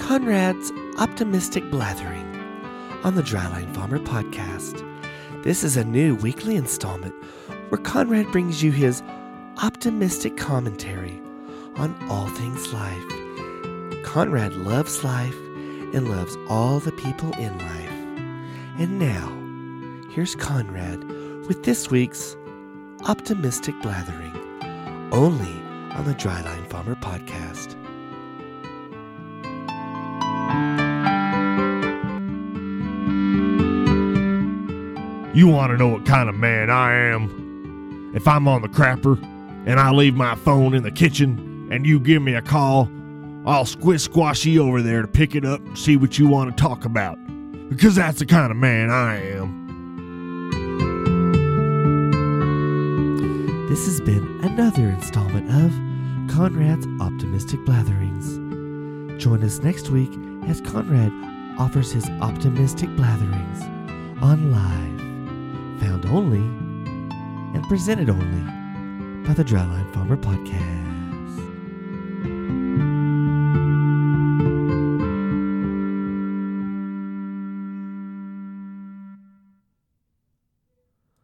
Conrad's Optimistic Blathering on the Dryline Farmer Podcast. This is a new weekly installment where Conrad brings you his optimistic commentary on all things life. Conrad loves life and loves all the people in life. And now, here's Conrad with this week's Optimistic Blathering, only on the Dryline Farmer Podcast. You want to know what kind of man I am? If I'm on the crapper and I leave my phone in the kitchen and you give me a call, I'll squish squash you over there to pick it up and see what you want to talk about. Because that's the kind of man I am. This has been another installment of Conrad's Optimistic Blatherings. Join us next week as Conrad offers his optimistic blatherings on live, only and presented only by the Dryline Farmer Podcast.